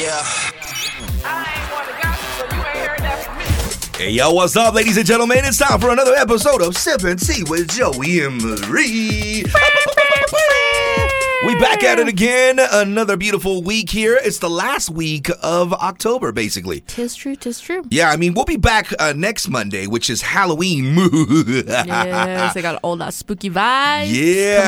Yeah. Hey, yo, what's up, ladies and gentlemen? It's time for another episode of Sippin' Tea with Joey and Marie. We back at it again. Another beautiful week here. It's the last week of October, basically. Tis true, tis true. Yeah, I mean, we'll be back uh, next Monday, which is Halloween. yes, I got all that spooky vibes coming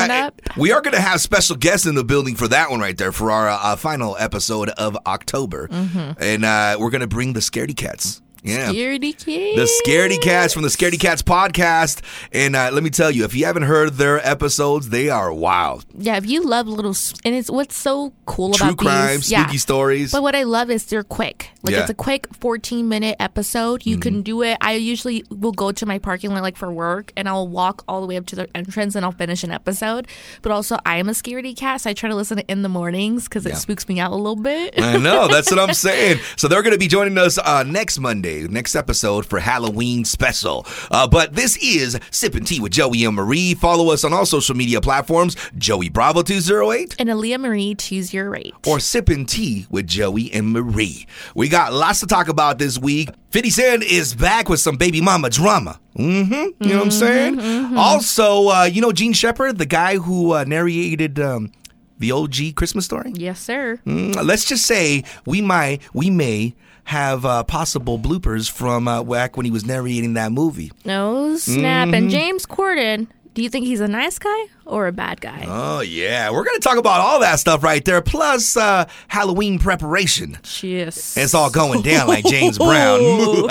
Yeah, up. we are going to have special guests in the building for that one right there for our uh, final episode of October, and uh, we're going to bring the Scaredy Cats. Yeah, Scaredy cat. the Scaredy Cats from the Scaredy Cats podcast. And uh, let me tell you, if you haven't heard their episodes, they are wild. Yeah, if you love little, and it's what's so cool True about crime, these, yeah. spooky stories. But what I love is they're quick. Like Yeah. Mm-hmm. it's a quick 14 minute episode. You can do it. I usually will go to my parking lot like for work and I'll walk all the way up to the entrance and I'll finish an episode. But also I am a scaredy cat, so I try to listen in the mornings because Yeah. it spooks me out a little bit. I know. That's what I'm saying. So they're going to be joining us uh, next Monday, next episode for Halloween special. Uh, but this is Sippin' Tea with Joey and Marie. Follow us on all social media platforms, Joey Bravo 208 and Aaliyah Marie, choose your rate. or Sippin' Tea with Joey and Marie. We got lots to talk about this week. 50 Cent is back with some baby mama drama. Mm-hmm. You know what I'm saying? Also, uh, you know Jean Shepherd, the guy who uh, narrated um, the OG Christmas story? Yes, sir. Mm, let's just say we might, we may have uh, possible bloopers from uh, back when he was narrating that movie. No snap. Mm-hmm. And James Corden, do you think he's a nice guy or a bad guy? Oh yeah, we're gonna talk about all that stuff right there, plus uh, Halloween preparation. Yes. It's all going down like James Brown.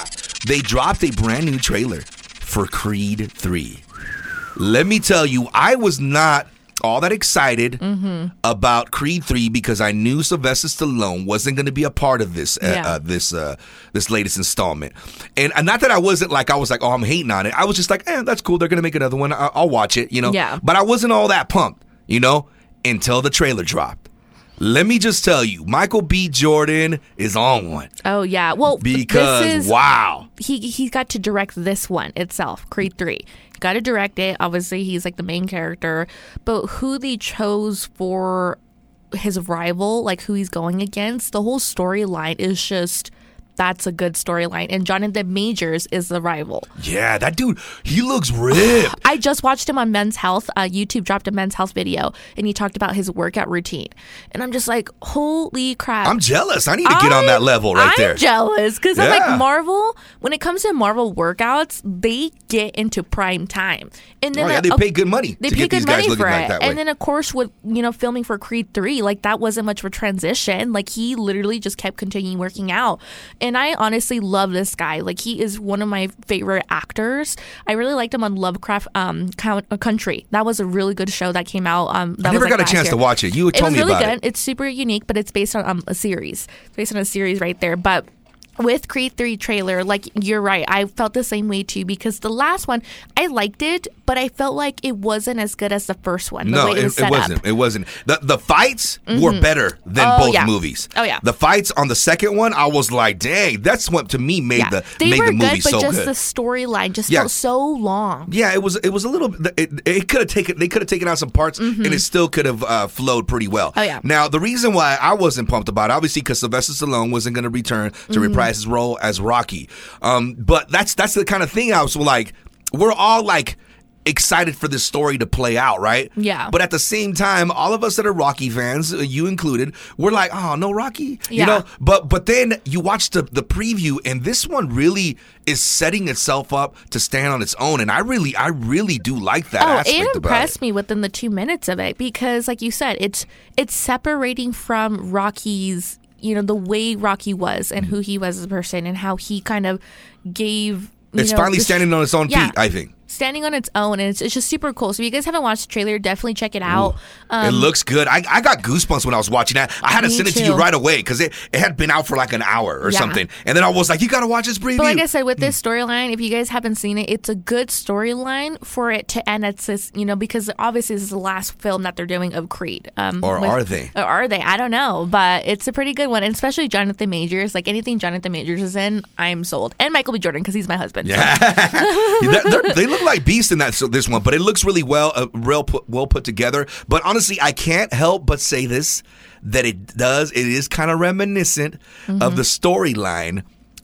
they dropped a brand new trailer for Creed 3. Let me tell you, I was not all that excited about Creed 3 because I knew Sylvester Stallone wasn't going to be a part of this uh, Yeah. uh, this uh, this latest installment. And uh, not that I wasn't like I was like, "Oh, I'm hating on it." I was just like, "Eh, that's cool. They're going to make another one. I- I'll watch it," you know. Yeah. But I wasn't all that pumped, you know, until the trailer dropped. Let me just tell you, Michael B. Jordan is on one Oh yeah. Well, because is, wow. he he got to direct this one itself, Creed Three. Got to direct it. Obviously, he's like the main character, but who they chose for his rival, like who he's going against, the whole storyline is just that's a good storyline. And Jonathan Majors is the rival. Yeah, that dude, he looks ripped. I just watched him on Men's Health. Uh, YouTube dropped a Men's Health video, and he talked about his workout routine. And I'm just like, holy crap! I'm jealous. I need to get on that level right there. I'm there. jealous because I'm like Marvel. When it comes to Marvel workouts, they get into prime time, and then Oh, yeah, they of- pay good money They pay good these guys money for like it, that and then of course with you know filming for Creed three, like that wasn't much of a transition. Like he literally just kept continuing working out, and I honestly love this guy. Like he is one of my favorite actors. I really liked him on Lovecraft um, uh, Country. That was a really good show that came out. Um, that I was, never like, got a chance year to watch it. You told me really about good. it. It's super unique, but it's based on um, a series. It's based on a series right there. But with Creed 3 trailer, like you're right, I felt the same way too because the last one, I liked it, but I felt like it wasn't as good as the first one. The No, way it, it it wasn't. up. It wasn't. The the fights were better than Oh, both yeah. movies. Oh, yeah. The fights on the second one, I was like, dang, that's what to me made Yeah, the they made were the movie good, but so just good. the storyline just Yeah. felt so long. Yeah, it was. It was a little. It, it could have taken. They could have taken out some parts, and it still could have uh, flowed pretty well. Mm-hmm. Oh, yeah. Now the reason why I wasn't pumped about it, obviously, because Sylvester Stallone wasn't going to return to Mm-hmm. reprise his role as Rocky. Um, but that's that's the kind of thing I was like. We're all like excited for this story to play out, right? Yeah. But at the same time, all of us that are Rocky fans, uh, you included, we're like, oh no, Rocky. You know. But but then you watch the the preview, and this one really is setting itself up to stand on its own, and I really I really do like that Oh, it impressed it. me within the two minutes of it because, like you said, it's it's separating from Rocky's, you know, the way Rocky was and who he was as a person and how he kind of gave. you It's know, finally standing on its own Yeah. feet. I think. Standing on its own, and it's, it's just super cool. So if you guys haven't watched the trailer, definitely check it out. Um, it looks good. I, I got goosebumps when I was watching that. I had to send it to you right away because it, it had been out for like an hour or Yeah. something. And then I was like, you got to watch this preview. But like I said, with this storyline, if you guys haven't seen it, it's a good storyline for it to end at this, you know, because obviously this is the last film that they're doing of Creed. Um, Or are they? Or are they? I don't know, but it's a pretty good one, and especially Jonathan Majors. Like anything Jonathan Majors is in, I'm sold. And Michael B. Jordan because he's my husband. Yeah. They're- they're- they look like Beast in that so this one, but it looks really well, uh, real put, well put together. But honestly, I can't help but say this that it does. It is kind of reminiscent Mm-hmm. of the storyline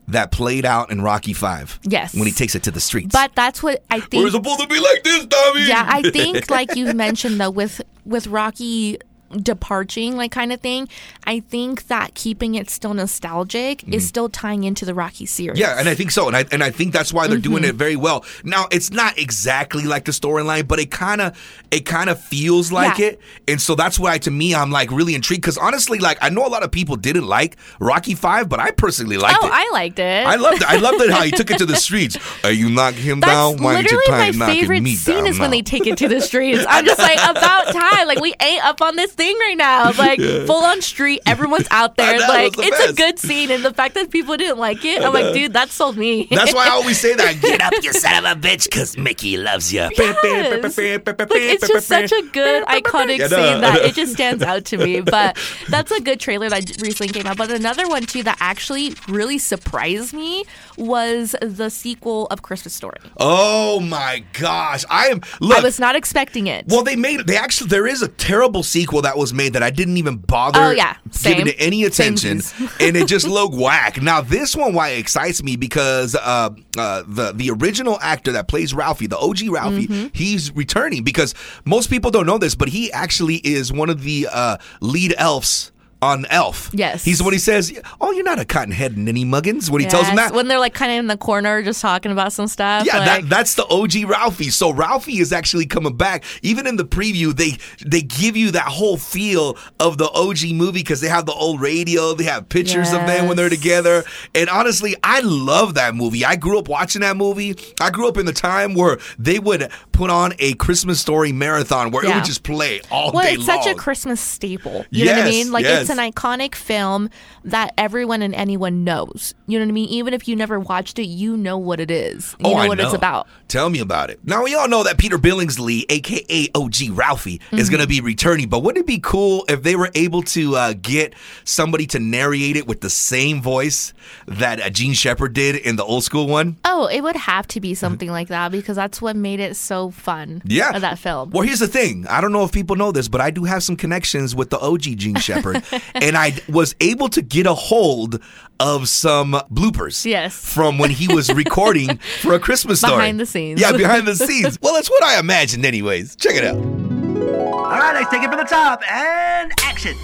that played out in Rocky Five. Yes. when he takes it to the streets. But that's what I we're think. supposed to be like this, Tommy. Yeah, I think like you mentioned though with with Rocky departing like kind of thing i think that keeping it still nostalgic is still tying into the rocky series Mm-hmm. Yeah, and I think so, and I and I think that's why they're doing Mm-hmm. it very well. Now, it's not exactly like the storyline, but it kind of it kind of feels like Yeah. it, and so that's why to me I'm like really intrigued because honestly, like I know a lot of people didn't like Rocky Five, but I personally liked oh it. i liked it I loved it. I loved it how he took it to the streets. Are you knocking him that's down? Why literally my favorite scene is when they take it to the streets. I'm just like, about time. Like, we ain't up on this thing right now. Like, full on street, everyone's out there. know, like, it's the it's a good scene. And the fact that people didn't like it, I'm like, dude, that sold me. That's why I always say that. Get up, you son of a bitch, because Mickey loves you. Yes. Like, it's just such a good iconic Yeah, scene that it just stands out to me. But that's a good trailer that recently came out. But another one too that actually really surprised me was the sequel of Christmas Story. Oh my gosh, I am. Look, I was not expecting it. Well, they made they actually there is a terrible sequel that was made that I didn't even bother Oh, yeah. giving it any attention, and it just looked whack. Now this one, why it excites me because uh, uh, the the original actor that plays Ralphie, the OG Ralphie, Mm-hmm. he's returning because most people don't know this, but he actually is one of the uh, lead elves. On Elf, Yes. he's one he says, "Oh, you're not a cottonhead, Ninny Muggins." When he tells him that, when they're like kind of in the corner just talking about some stuff. yeah, like, that, that's the OG Ralphie. So Ralphie is actually coming back. Even in the preview, they they give you that whole feel of the OG movie because they have the old radio, they have pictures of them when they're together. And honestly, I love that movie. I grew up watching that movie. I grew up in the time where they would put on a Christmas story marathon where it would just play all well, day it's such a Christmas staple. You know what I Yes, mean? Like yes. it's an iconic film that everyone and anyone knows. You know what I mean? Even if you never watched it, you know what it is. You oh, know I what know. it's about. Tell me about it. Now we all know that Peter Billingsley, aka OG Ralphie, is Mm-hmm. going to be returning. But wouldn't it be cool if they were able to uh, get somebody to narrate it with the same voice that uh, Jean Shepherd did in the old school one? Oh, it would have to be something like that because that's what made it so fun. Yeah. of that film. Well, here's the thing. I don't know if people know this, but I do have some connections with the OG Jean Shepherd. and I was able to get a hold of some bloopers. Yes. From when he was recording for a Christmas story. Behind the scenes. Yeah, behind the scenes. Well, that's what I imagined, anyways. Check it out. All right, let's take it from the top and action.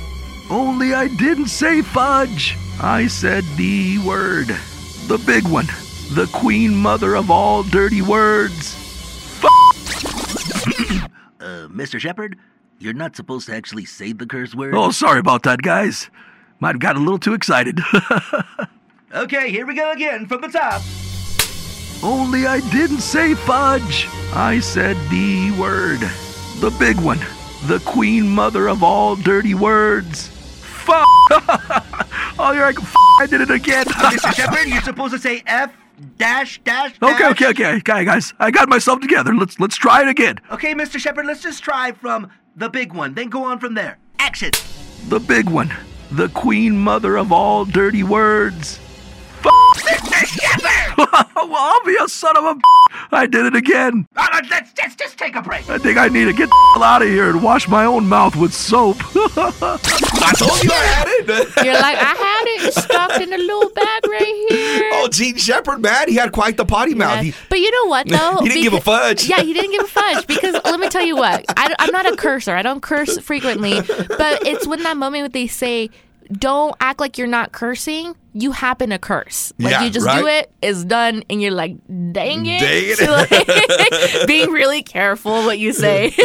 Only I didn't say fudge. I said the word. The big one. The queen mother of all dirty words. Uh, Mr. Shepherd, you're not supposed to actually say the curse word. Oh, sorry about that, guys. Might have got a little too excited. Okay, here we go again from the top. Only I didn't say fudge. I said the word. The big one. The queen mother of all dirty words. Fuck. oh, you're like, I did it again. Mr. Shepherd, you're supposed to say F dash dash. okay, dash. okay, okay, okay, guys. I got myself together. Let's let's try it again. Okay, Mr. Shepherd, let's just try from the big one, then go on from there. Action. The big one. The queen mother of all dirty words. Mr. Shepherd! well, I'll be a son of a. I did it again. All right, let's, let's just take a break. I think I need to get the out of here and wash my own mouth with soap. I told you I had it. You're like, I had it stuck in a little bag right here. oh, Jean Shepherd, man. He had quite the potty mouth. He, but you know what though? He didn't give a fudge. Yeah, he didn't give a fudge because let me tell you what. I, am not a cursor. I don't curse frequently, but it's when that moment when they say, "Don't act like you're not cursing." You happen to curse. Like Yeah, you just right? do it. It's done, and you're like, "Dang it!" Dang it. Like, being really careful what you say.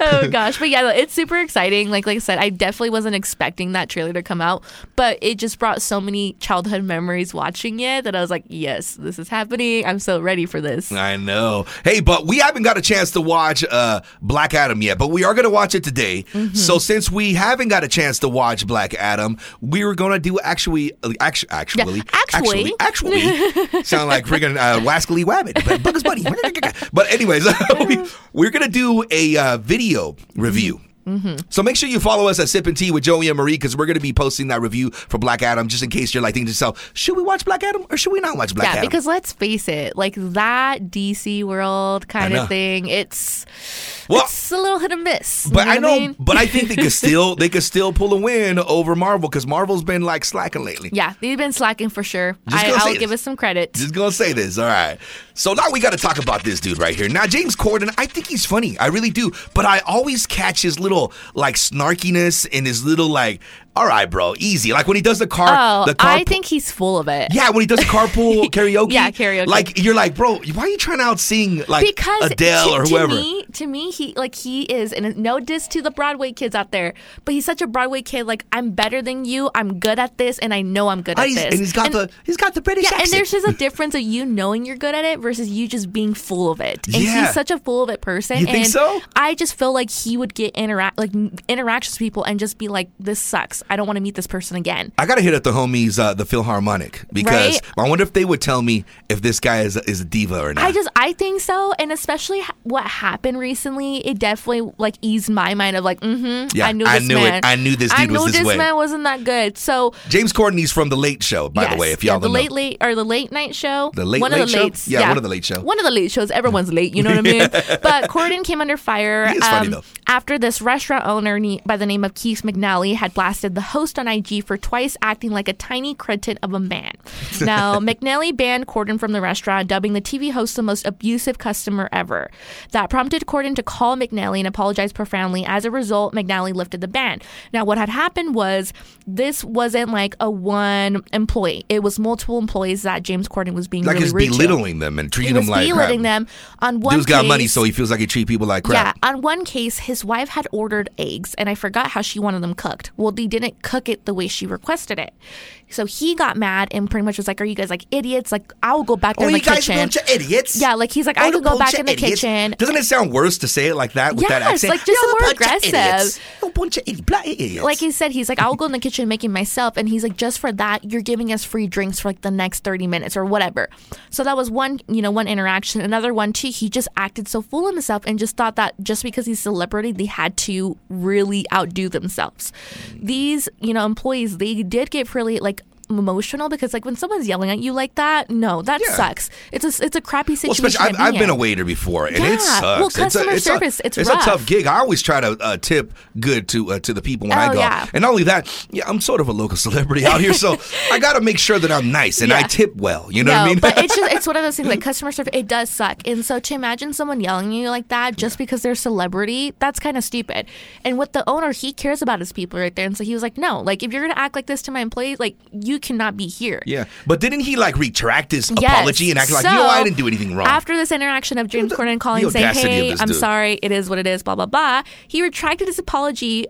oh gosh, but yeah, it's super exciting. Like like I said, I definitely wasn't expecting that trailer to come out, but it just brought so many childhood memories watching it that I was like, yes, this is happening. I'm so ready for this. I know. Hey, but we haven't got a chance to watch uh, Black Adam yet, but we are going to watch it today. Mm-hmm. So since we haven't got a chance to watch Black Adam, we were going to do actually, actually, actually, actually. actually, sound like friggin' uh, Wascally Wabbit, but Bugs Bunny. but anyways, we, we're going to do a uh, video review. Mm-hmm. So make sure you follow us at Sippin' Tea with Joey and Marie because we're going to be posting that review for Black Adam just in case you're like thinking to yourself, should we watch Black Adam or should we not watch Black yeah, Adam? because let's face it, like that DC world kind of thing, it's Well- it's a little hit and miss. but you I what know, mean? but I think they could still they could still pull a win over Marvel because Marvel's been like slacking lately. yeah, they've been slacking for sure. I, I'll give us some credit. Just gonna say this, all right. So now we got to talk about this dude right here. Now James Corden, I think he's funny, I really do. But I always catch his little like snarkiness and his little like, all right, bro, easy. Like when he does the car, Oh, the car. I think he's full of it. yeah, when he does carpool karaoke. Yeah, karaoke. Like you're like, bro, why are you trying to out sing like because Adele to, or to me, to me, he like he is, and no diss to the Broadway kids out there, but he's such a Broadway kid. Like I'm better than you. I'm good at this, and I know I'm good at this. and he's got the he's got the British yeah, and there's just a difference of you knowing you're good at it versus you just being full of it. And Yeah. he's such a full of it person. You think and so? I just feel like he would get interact like interactions with people and just be like, "This sucks. I don't want to meet this person again." I gotta hit up the homies, uh, the Philharmonic, because Right? I wonder if they would tell me if this guy is a, is a diva or not. I just I think so, and especially what happened recently, it definitely like eased my mind of like, mm-hmm. Yeah, I knew I this knew it. man. I knew this I dude was knew this this way. man wasn't that good. So James Corden's from the Late Show, by the way. If y'all the don't late know. late or the late night show, The Late one Late of the Show? lates, Yeah, one of the late show. one of the late shows. Everyone's late, you know what I mean? But Corden came under fire um, funny, after this restaurant owner by the name of Keith McNally had blasted the host on IG for twice acting like a tiny cretin of a man. Now, McNally banned Corden from the restaurant, dubbing the TV host the most abusive customer ever. That prompted Corden to call McNally and apologize profoundly. As a result, McNally lifted the ban. Now, what had happened was this wasn't like a one employee; it was multiple employees that James Corden was being Like really rude to. belittling them and treating them like belittling crap. them. On one Dude's got money, so he feels like he treat people like crap. yeah, on one case, his wife had ordered eggs, and I forgot how she wanted them cooked. Well, they didn't cook it the way she requested it. So he got mad and pretty much was like, "Are you guys like idiots? Like, I'll go back there Oh, in the you guys kitchen." are a bunch of idiots. Yeah, like he's like, Oh, I the could go back in the idiots. kitchen. Doesn't it sound worse to say it like that with that Yes, accent? like, just more aggressive. A bunch of idiots. Like he said, he's like, I'll go in the kitchen making myself, and he's like, just for that, you're giving us free drinks for like the next thirty minutes or whatever. So that was one, you know, one interaction. Another one too, he just acted so full of himself and just thought that just because he's a celebrity, they had to really outdo themselves. These, you know, employees, they did get really like emotional because like when someone's yelling at you like that, no, that Yeah. sucks. It's a it's a crappy Well, situation. especially, I've, I've been a waiter before, and Yeah. it sucks. Well, it's a, customer it's service, a, it's a rough. tough gig. I always try to uh, tip good to uh, to the people when I Oh, go. yeah. And not only that, yeah, I'm sort of a local celebrity out here, so I got to make sure that I'm nice and I tip well. You know no, what I mean? but it's just it's one of those things like customer service. It does suck, and so to imagine someone yelling at you like that just because they're a celebrity, that's kind of stupid. And with the owner, he cares about his people right there, and so he was like, no, like if you're gonna act like this to my employees, like you cannot be here. yeah, but didn't he like retract his Yes. apology and act like, you know, So, what, I didn't do anything wrong? After this interaction of James Corden calling saying, "Hey, I'm dude. sorry, it is what it is," blah blah blah, he retracted his apology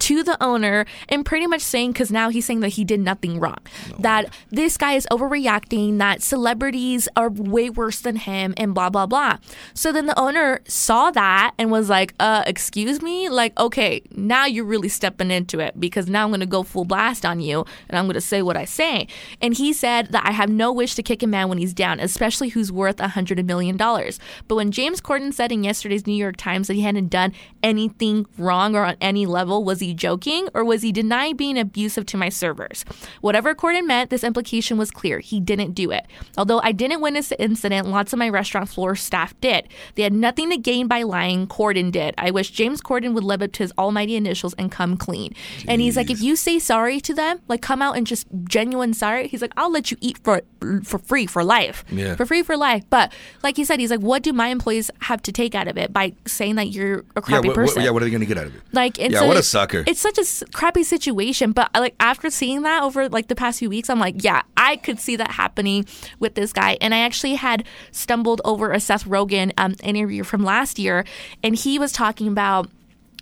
to the owner and pretty much saying because now he's saying that he did nothing wrong. That this guy is overreacting that celebrities are way worse than him and blah blah blah so then the owner saw that and was like uh excuse me? Like okay now you're really stepping into it because now i'm gonna go full blast on you and i'm gonna say what i say. And he said that i have no wish to kick a man when he's down especially who's worth a hundred million dollars. But when james corden said in yesterday's new york times that he hadn't done anything wrong or on any level was he joking or was he denying being abusive to my servers? Whatever corden meant this implication was clear. He didn't do it. Although i didn't witness the incident lots of my restaurant floor staff did. They had nothing to gain by lying. Corden did. I wish james corden would live up to his almighty initials and come clean. And he's like if you say sorry to them like come out and just genuine sorry he's like i'll let you eat for for free for life. Yeah. for free for life. But like he said he's like what do my employees have to take out of it by saying that you're a crappy what- person yeah, what are they going to get out of it? like yeah, what a sucker. It's such a s- crappy situation, but like after seeing that over like the past few weeks, I'm like, yeah, I could see that happening with this guy. And I actually had stumbled over a Seth Rogen um, interview from last year, and he was talking about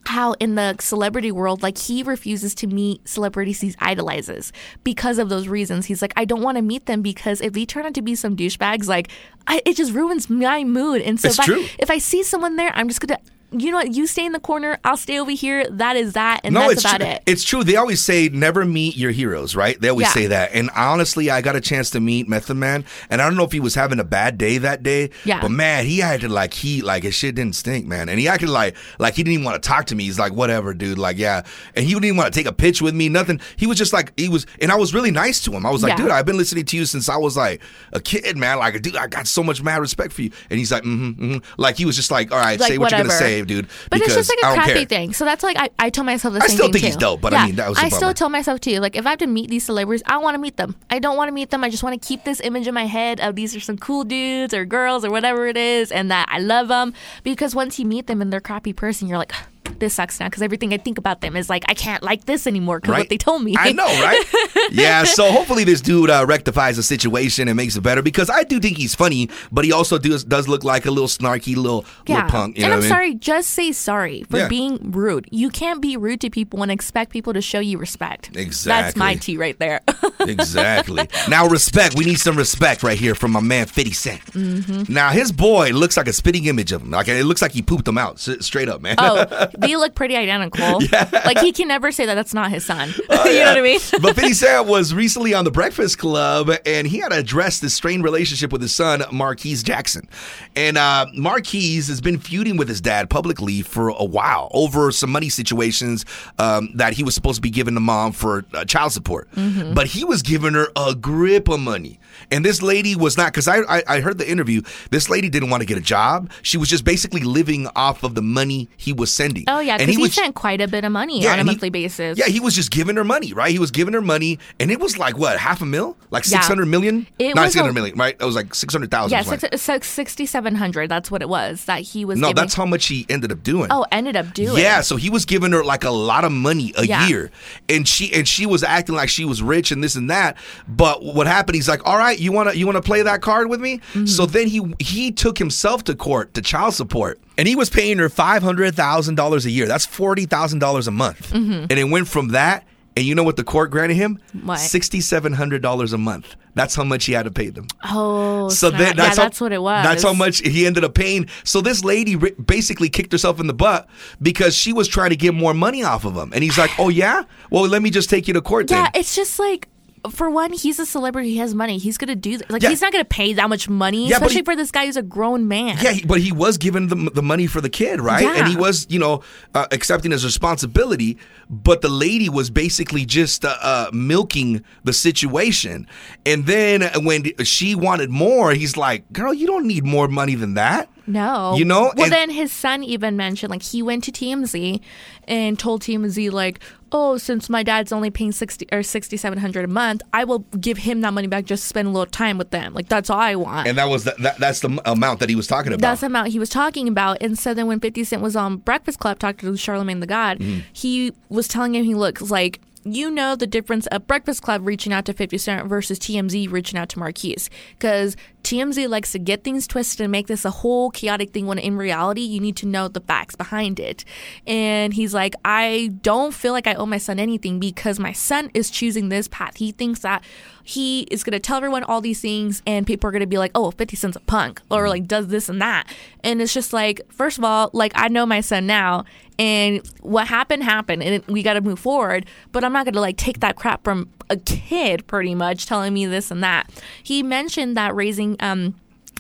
how in the celebrity world like he refuses to meet celebrities he idolizes because of those reasons he's like i don't want to meet them because if they turn out to be some douchebags like I, it just ruins my mood and so It's if, true. I, if i see someone there i'm just gonna you know what? You stay in the corner. I'll stay over here. That is that, and no, that's it's about true. it. It's true. They always say never meet your heroes, right? They always Yeah. say that. And honestly, I got a chance to meet Method Man, and I don't know if he was having a bad day that day. Yeah. But man, he acted like he like his shit didn't stink, man. And he acted like like he didn't even want to talk to me. He's like, whatever, dude. Like, yeah. And he didn't even want to take a pitch with me. Nothing. He was just like he was, and I was really nice to him. I was like, Yeah. dude, I've been listening to you since I was like a kid, man. Like, dude, I got so much mad respect for you. And he's like, mm-hmm, mm-hmm. like he was just like, all right, Like, say what you're gonna whatever. Say, dude. But it's just like a crappy care. thing. So that's like I, I told myself the I same still thing think too. he's dope, but I mean, that was I still tell myself too. Like if I have to meet these celebrities, I want to meet them. I don't want to meet them. I just want to keep this image in my head of these are some cool dudes or girls or whatever it is, and that I love them. Because once you meet them and they're a crappy person, you're like. This sucks now because everything I think about them is like I can't like this anymore because what they told me. I know, right? yeah. So hopefully this dude uh, rectifies the situation and makes it better because I do think he's funny, but he also does does look like a little snarky little Yeah. little punk. You and I'm mean? sorry, just say sorry for Yeah. being rude. You can't be rude to people and expect people to show you respect. Exactly. That's my tea right there. exactly. Now respect. We need some respect right here from my man Fifty Cent. Mm-hmm. Now his boy looks like a spitting image of him. Like it looks like he pooped him out straight up, man. oh, they look pretty identical. Like he can never say that that's not his son. you know what I mean? but 50 Cent was recently on the Breakfast Club and he had to address this strained relationship with his son, Marquise Jackson. And uh, Marquise has been feuding with his dad publicly for a while over some money situations um, that he was supposed to be giving to mom for uh, child support. But he was giving her a grip of money. And this lady was not, because I, I, I heard the interview, this lady didn't want to get a job. She was just basically living off of the money he was sending. Oh yeah, And because he, was- sent quite a bit of money Yeah, on a and he- monthly basis. yeah, he was just giving her money, right? He was giving her money, and it was like what, half a mil, like Yeah. six hundred million? It Not was six hundred million, right? It was like six hundred thousand. yeah, six, six, sixty-seven hundred. That's what it was that he was. no, giving. that's how much he ended up doing. Oh, ended up doing. Yeah, so he was giving her like a lot of money a Yeah. year, and she and she was acting like she was rich and this and that. But what happened? He's like, "All right, you wanna you wanna play that card with me?" Mm-hmm. So then he he took himself to court to child support, and he was paying her five hundred thousand dollars a year. That's forty thousand dollars a month, and it went from that. And you know what the court granted him? Mm-hmm. What? Sixty-seven hundred dollars a month. That's how much he had to pay them. Oh, So then that's yeah, how, that's what it was. That's how much he ended up paying. So this lady basically kicked herself in the butt because she was trying to get more money off of him, and he's like, "Oh yeah, well let me just take you to court Yeah, then." it's just like. For one, he's a celebrity. He has money. He's gonna do th- like Yeah. he's not gonna pay that much money, Yeah, especially he- for this guy who's a grown man. Yeah, he, but he was giving the, the money for the kid, right? Yeah. And he was, you know, uh, accepting his responsibility. But the lady was basically just uh, uh, milking the situation. And then when she wanted more, he's like, "Girl, you don't need more money than that." No. You know, Well, then his son even mentioned, like, he went to TMZ and told TMZ, like, oh, since my dad's only paying 60 or 6700 a month, I will give him that money back, just spend a little time with them. Like, that's all I want. And that was the, that, that's the amount that he was talking about. That's the amount he was talking about. And so then when 50 Cent was on Breakfast Club talking to Charlemagne the God, Mm-hmm. he was telling him he looks like, you know the difference of Breakfast Club reaching out to 50 Cent versus TMZ reaching out to Marquise. Because TMZ likes to get things twisted and make this a whole chaotic thing when in reality, you need to know the facts behind it. And he's like, I don't feel like I owe my son anything because my son is choosing this path. He thinks that he is going to tell everyone all these things and people are going to be like, oh, 50 Cent's a punk or mm-hmm. like does this and that. And it's just like, first of all, like I know my son now and what happened happened and we got to move forward, but I'm not going to like take that crap from a kid pretty much telling me this and that. He mentioned that raising, um,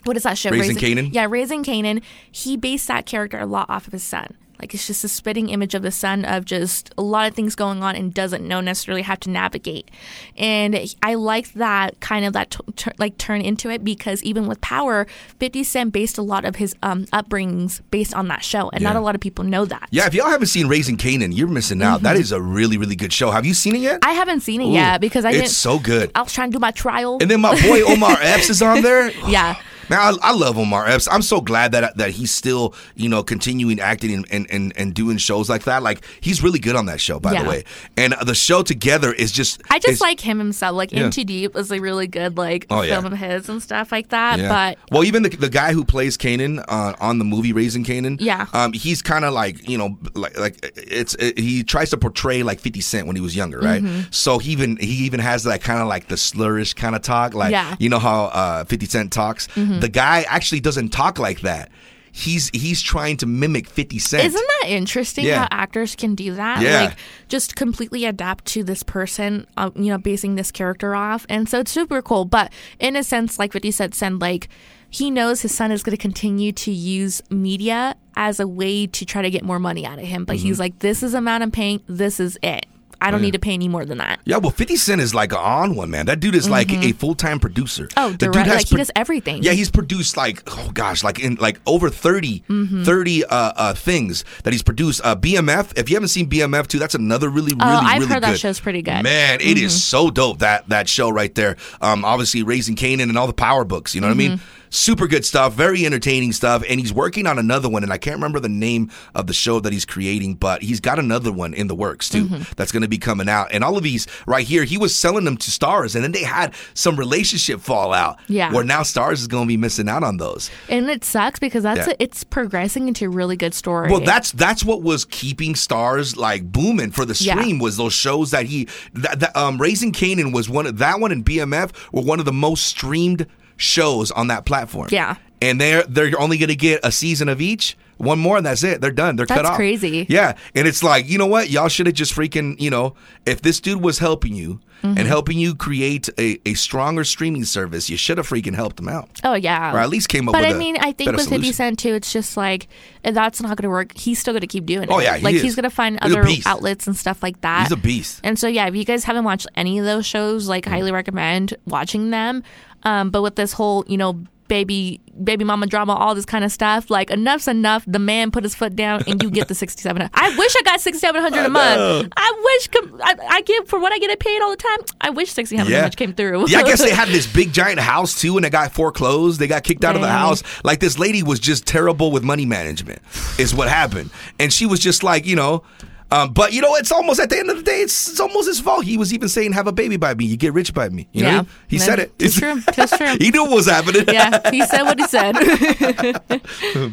what is that show? Raising Kanan? Yeah, Raising Kanan. He based that character a lot off of his son. Like it's just a spitting image of the son of just a lot of things going on and doesn't know necessarily how to navigate. And I like that kind of that t- t- like turn into it because even with Power, Fifty Cent based a lot of his um, upbringings based on that show, and not a lot of people know that. Yeah, if y'all haven't seen Raising Kanan, you're missing out. That is a really, really good show. Have you seen it yet? Mm-hmm. I haven't seen it yet because I it's so good. I was trying to do my trial. And then my boy Omar Epps is on there. yeah. Man, I, I love Omar Epps. I'm so glad that that he's still, you know, continuing acting and, and, and, and doing shows like that. Like he's really good on that show, by Yeah. the way. And the show together is just. I just like him himself. Like Yeah. In Too Deep was a really good like Oh, yeah. film of his and stuff like that. Yeah. But well, even the, the guy who plays Kanan uh, on the movie Raising Kanan, Yeah. um, he's kind of like you know, like like it's it, he tries to portray like Fifty Cent when he was younger, right? Mm-hmm. So he even he even has that kind of like the slurish kind of talk, like Yeah. Mm-hmm. you know how uh, Fifty Cent talks. The guy actually doesn't talk like that. he's he's trying to mimic 50 Cent. Isn't that interesting Yeah. how actors can do that? Yeah. Like just completely adapt to this person, uh, you know, basing this character off. And so it's super cool. But in a sense, like 50 Cent said, like he knows his son is going to continue to use media as a way to try to get more money out of him. But Mm-hmm. he's like, this is amount I'm paying. This is it. I don't need to pay any more than that. Yeah, well, 50 Cent is like an on one, man. That dude is like a full time producer. Oh, The dude has like he does everything. Yeah, he's produced like, oh gosh, like in like over 30, Mm-hmm. 30 uh, uh, things that he's produced. Uh, BMF, if you haven't seen BMF too, that's another really, really, Oh, I've really heard that good. show's pretty good. Man, it is so dope, that that show right there. Um, obviously, Raising Kanan and all the power books, you know what I mean? Super good stuff, very entertaining stuff. And he's working on another one, and I can't remember the name of the show that he's creating, but he's got another one in the works too Mm-hmm. that's going to be coming out. And all of these right here, he was selling them to Starz, and then they had some relationship fallout. Yeah. Where now Starz is going to be missing out on those. And it sucks because that's Yeah. a, it's progressing into a really good story. Well, that's that's what was keeping starz like booming for the Yeah. stream was those shows that he that, that um Raising Kanan was one of that one and BMF were one of the most streamed shows on that platform. Yeah. And they're they're only going to get a season of each. One more and that's it. They're done. They're cut That's off. crazy. Yeah. And it's like, you know what? Y'all should have just freaking, you know, if this dude was helping you Mm-hmm. and helping you create a, a stronger streaming service, you should have freaking helped him out. Oh yeah, Or at least came up. But I mean, I think with Fifty solution. Cent too, it's just like if that's not going to work. He's still going to keep doing it. Oh, yeah, he like is. he's going to find He's other outlets and stuff like that. He's a beast. And so yeah, if you guys haven't watched any of those shows, like highly recommend watching them. Um, but with this whole, you know. Baby, baby mama drama, all this kind of stuff. Like enough's enough. The man put his foot down, and you get the sixty seven. I wish I got sixty seven hundred a month. I wish I, I get for what I get paid all the time. I wish sixty seven hundred much came through. yeah, I guess they had this big giant house too, and they got foreclosed. They got kicked out of the house. Like this lady was just terrible with money management, is what happened. And she was just like, you know. Um, but you know, it's almost at the end of the day, it's, it's almost his fault. He was even saying, "Have a baby by me, you get rich by me." You know, he Man, said it. it's true. It's true. he knew what was happening. yeah, he said what he said.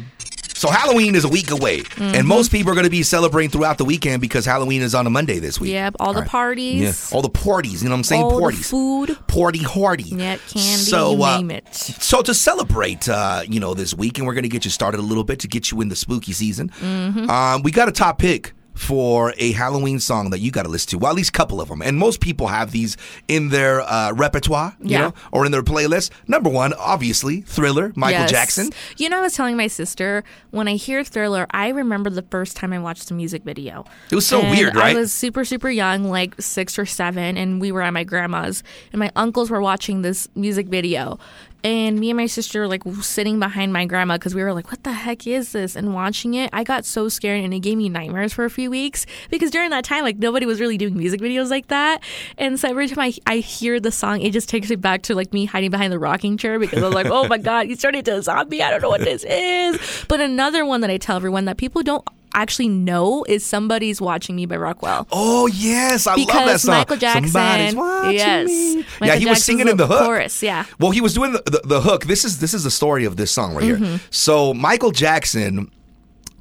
So Halloween is a week away, Mm-hmm. and most people are going to be celebrating throughout the weekend because Halloween is on a Monday this week. Yep, all the Yeah, parties. all the parties. You know what I'm saying? All the parties, food. party hardy. Yeah, candy, So, you uh, name it. So to celebrate, uh, you know, this week, and we're going to get you started a little bit to get you in the spooky season. Mm-hmm. Um, we got a top pick for a Halloween song that you got to listen to. Well, at least a couple of them, and most people have these in their uh, repertoire, you Yeah. know, or in their playlist. Number one, obviously, Thriller, Michael Yes. Jackson. You know, I was telling my sister when I hear Thriller, I remember the first time I watched the music video. It was so And weird, right? I was super, super young, like six or seven, and we were at my grandma's, and my uncles were watching this music video. And me and my sister were like sitting behind my grandma because we were like, what the heck is this? And watching it, I got so scared and it gave me nightmares for a few weeks because during that time, like nobody was really doing music videos like that. And so every time I, I hear the song, it just takes me back to like me hiding behind the rocking chair because I was like, oh my God, he's turning into a zombie. I don't know what this is. But another one that I tell everyone that people don't actually know is Somebody's Watching Me by Rockwell Oh yes, I love that because song. Michael Jackson, Somebody's watching yes, me. Michael yeah, he was singing in the hook. chorus, yeah. Well, he was doing the, the, the hook. This is this is the story of this song right Mm-hmm. here. So Michael Jackson.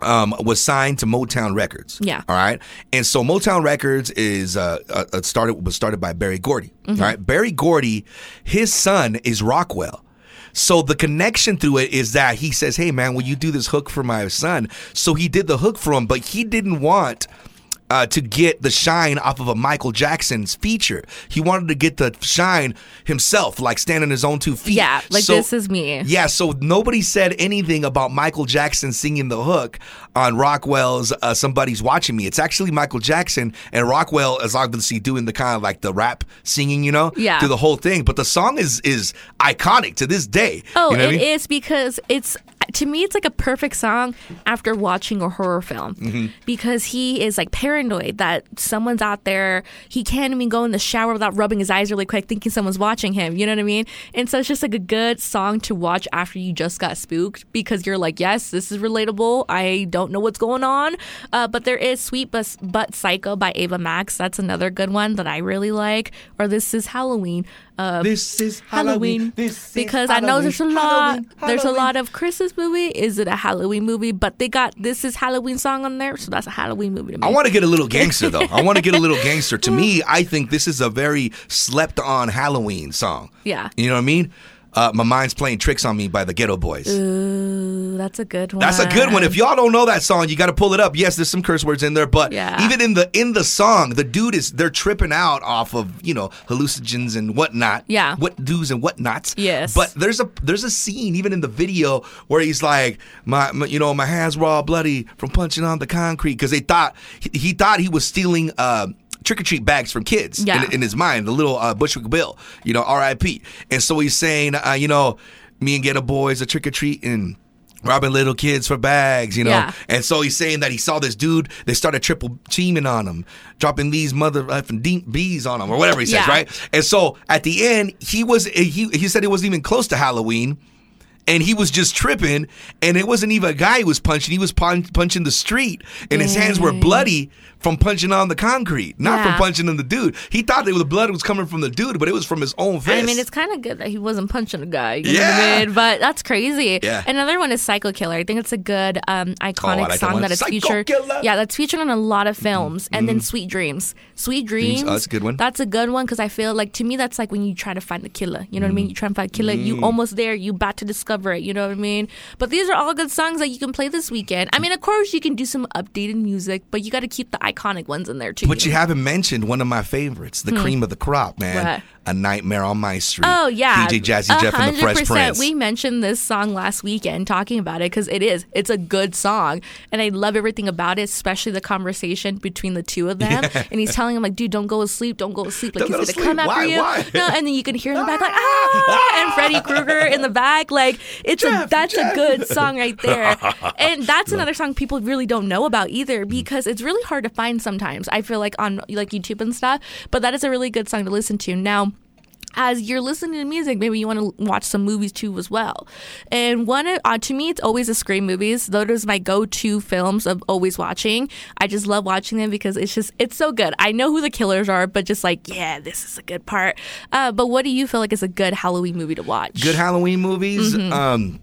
Um, was signed to Motown Records. Yeah. All right. And so Motown Records is uh, uh uh, started was started by Berry Gordy. Mm-hmm. all right. Berry Gordy, his son is Rockwell. So the connection through it is that he says, "Hey man, will you do this hook for my son?" So he did the hook for him, but he didn't want uh, to get the shine off of a Michael Jackson's feature. He wanted to get the shine himself, like standing his own two feet. Yeah, like So- this is me. Yeah, so nobody said anything about Michael Jackson singing the hook on Rockwell's uh, "Somebody's Watching Me." It's actually Michael Jackson, and Rockwell is obviously doing the kind of like the rap singing, you know, Yeah. through the whole thing. But the song is is iconic to this day. Oh, you know it I mean? is because it's to me it's like a perfect song after watching a horror film Mm-hmm. because he is like paranoid that someone's out there. He can't even go in the shower without rubbing his eyes really quick, thinking someone's watching him. You know what I mean? And so it's just like a good song to watch after you just got spooked because you're like, yes, this is relatable. I don't know what's going on, uh, but there is "Sweet But, but Psycho" by Ava Max. That's another good one that I really like. Or "This Is Halloween." Uh, This is Halloween. This is because I know there's a lot Halloween, there's a lot of Christmas movie. Is it a Halloween movie? But they got this is Halloween song on there, so that's a Halloween movie to me. I want to get a little gangster though. I want to get a little gangster. To me, I think this is a very slept on Halloween song. Yeah. You know what I mean? Uh, "My Mind's Playing Tricks on Me" by the Geto Boys. Ooh, that's a good one. That's a good one. If y'all don't know that song, you got to pull it up. Yes, there's some curse words in there, but Yeah. even in the in the song, the dude is they're tripping out off of you know hallucinogens and whatnot. Yeah. what do's and whatnots. Yes. but there's a there's a scene even in the video where he's like, my, my you know my hands were all bloody from punching on the concrete because they thought he, he thought he was stealing. Uh, Trick or treat bags from kids Yeah. in, in his mind, the little uh, Bushwick Bill, you know, R.I.P. And so he's saying, uh, you know, me and Geto Boys are trick or treating, robbing little kids for bags, you know. Yeah. And so he's saying that he saw this dude. They started triple teaming on him, dropping these mother effing deep bees on him, or whatever he says, Yeah. right? And so at the end, he was he he said it wasn't even close to Halloween. And he was just tripping, and it wasn't even a guy he was punching. He was pun- punching the street, and his hands were bloody from punching on the concrete, not Yeah. from punching on the dude. He thought that the blood was coming from the dude, but it was from his own fist. I mean, it's kind of good that he wasn't punching a guy. You know Yeah. what I mean? But that's crazy. Yeah. Another one is Psycho Killer. I think it's a good um, oh, iconic like that song one. that is Psycho featured. Killer. Yeah, that's featured on a lot of mm-hmm. films. And then mm-hmm. Sweet Dreams. Sweet Dreams. oh, that's a good one. That's a good one because I feel like to me that's like when you try to find the killer. You know what I mean? Mm-hmm. You try to find a killer. You almost there. You about to discover it. You know what I mean? But these are all good songs that you can play this weekend. I mean, of course you can do some updated music, but you got to keep the iconic ones in there too. But you haven't mentioned one of my favorites, the cream of the crop, man. Hmm. What? A Nightmare on My Street. Oh yeah, DJ Jazzy Jeff and the Fresh Prince. We mentioned this song last weekend, talking about it because it is. It's a good song, and I love everything about it, especially the conversation between the two of them. And he's telling him like, "Dude, don't go to sleep. Don't go to sleep. Like Don't he's gonna come after Why? you." Why? No, and then you can hear in the back like, "Ah!" and Freddy Krueger in the back. Like it's a that's Jeff. a good song right there. and that's another song people really don't know about either because it's really hard to find sometimes. I feel like on like YouTube and stuff, but that is a really good song to listen to. Now as you're listening to music, maybe you want to watch some movies too as well. And one uh, to me, it's always the Scream movies. Those are my go-to films of always watching. I just love watching them because it's just it's so good. I know who the killers are, but just like yeah, this is a good part. Uh, but what do you feel like is a good Halloween movie to watch? Good Halloween movies. Mm-hmm. Um,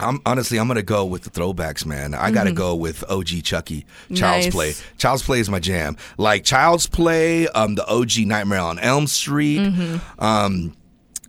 I'm honestly, I'm gonna go with the throwbacks, man. I gotta go with OG Chucky, Child's Mm-hmm. Nice. Play. Child's Play is my jam. Like Child's Play, um, the OG Nightmare on Elm Street, Mm-hmm. um.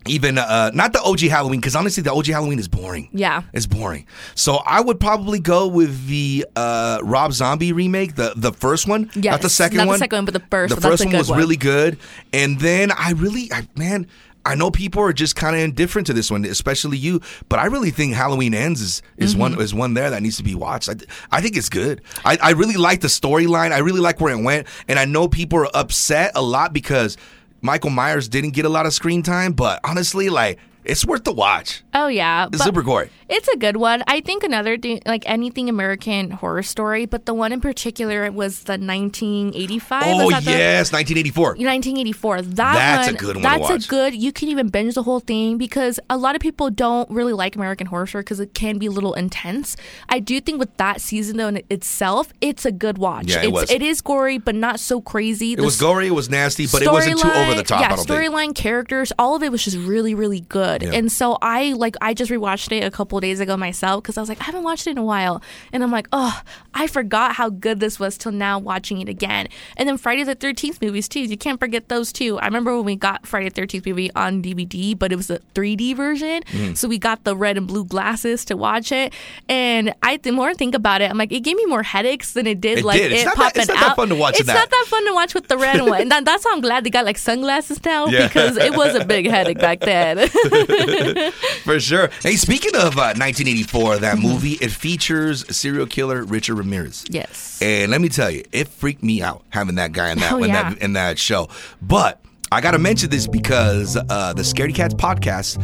Even uh, not the OG Halloween because honestly the OG Halloween is boring. Yeah. it's boring. So I would probably go with the uh, Rob Zombie remake, the the first one, not the Yes, second not the second one, but the first, The first one was one. really good. And then I really, I, man, I know people are just kind of indifferent to this one, especially you. But I really think Halloween Ends is is one Mm-hmm. is one there that needs to be watched. I, I think it's good. I, I really like the storyline. I really like where it went, and I know people are upset a lot because Michael Myers didn't get a lot of screen time. But honestly, like it's worth the watch. Oh yeah, It's super gory. It's a good one. I think another thing, like anything American Horror Story, but the one in particular was the 1985. Oh that the- yes, 1984. 1984. That That's a good one That's watch. a good. You can even binge the whole thing because a lot of people don't really like American Horror Story because it can be a little intense. I do think with that season though in itself, it's a good watch. Yeah, it it's, was. It is gory, but not so crazy. It was gory. It was nasty, but it wasn't too over the top. Yeah, I don't think. storyline, characters, all of it was just really, really good. Yeah. And so I like I just rewatched it a couple days ago myself because I was like I haven't watched it in a while, and I'm like oh I forgot how good this was till now watching it again. And then Friday the Thirteenth movies too. You can't forget those too. I remember when we got Friday the Thirteenth movie on DVD, but it was a 3D version, Mm. so we got the red and blue glasses to watch it. And I the more I think about it, I'm like it gave me more headaches than it did It like did. It popping it's not that out. fun to watch It's that. not that fun to watch with the red one. And that, that's how I'm glad they got like sunglasses now Yeah. because it was a big headache back then. For sure. Hey, speaking of uh, 1984, that Mm-hmm. movie, it features serial killer Richard Ramirez. yes. And let me tell you, it freaked me out having that guy in that, Oh, in, yeah. that in that show. But I got to mention this because uh, the Scaredy Cats podcast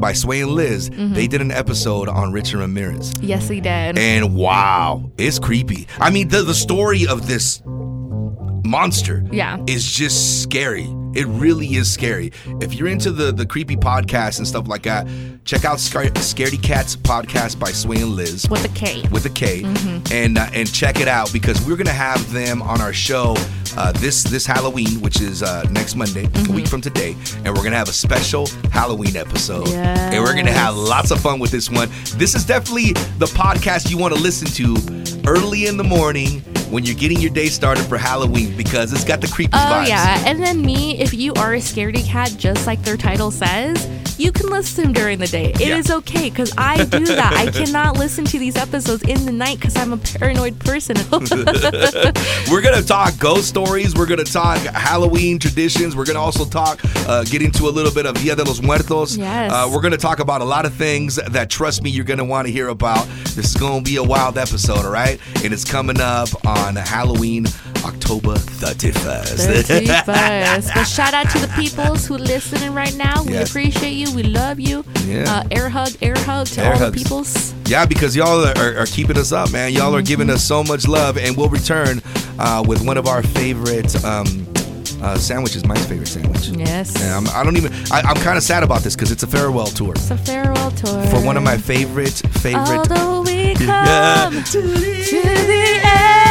by Sway and Liz, Mm-hmm. they did an episode on Richard Ramirez. Yes, he did. And wow, it's creepy. I mean, the, the story of this monster Yeah. is just scary. It really is scary. If you're into the the creepy podcasts and stuff like that, check out Scar- Scaredy Cats podcast by Sway and Liz with a K. with a K, Mm-hmm. and uh, and check it out because we're gonna have them on our show uh, this this Halloween, which is uh, next Monday, Mm-hmm. a week from today, and we're gonna have a special Halloween episode, and we're gonna have lots of fun with this one. This is definitely the podcast you want to listen to early in the morning when you're getting your day started for Halloween because it's got the creepy Oh vibes. yeah, and then me, if you are a scaredy cat, just like their title says, you can listen during the day. It is Yeah. okay because I do that. I cannot listen to these episodes in the night because I'm a paranoid person. We're gonna talk ghost stories. We're gonna talk Halloween traditions. We're gonna also talk, uh, get into a little bit of Dia de los Muertos. Yes. Uh, we're gonna talk about a lot of things that, trust me, you're gonna want to hear about. This is gonna be a wild episode, all right? And it's coming up on Halloween, October 31st. 31st. but shout out to the peoples who listening right now. We Yes. appreciate you. We love you. Yeah. Uh, air hug, air hug to Air all hugs. the peoples. Yeah, because y'all are, are, are keeping us up, man. Y'all are giving us so much love, and we'll return uh, with one of our favorite um, uh, sandwiches. My favorite sandwich. Yes. Yeah, I'm, I don't even. I, I'm kind of sad about this because it's a farewell tour It's a farewell tour. for one of my favorite favorite. Although we come Yeah. to the end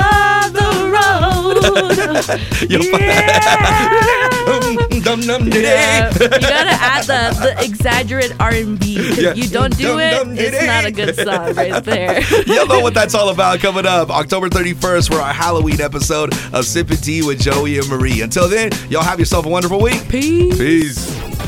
of the road. Yo, yeah. Dum, dum, Yeah. You gotta add the, the exaggerate R and B. Yeah. You don't do Dum, it, dum, it's not a good song right there. You'll know what that's all about coming up October 31st for our Halloween episode of Sippin' Tea with Joey and Marie. Until then, y'all have yourself a wonderful week. Peace. Peace.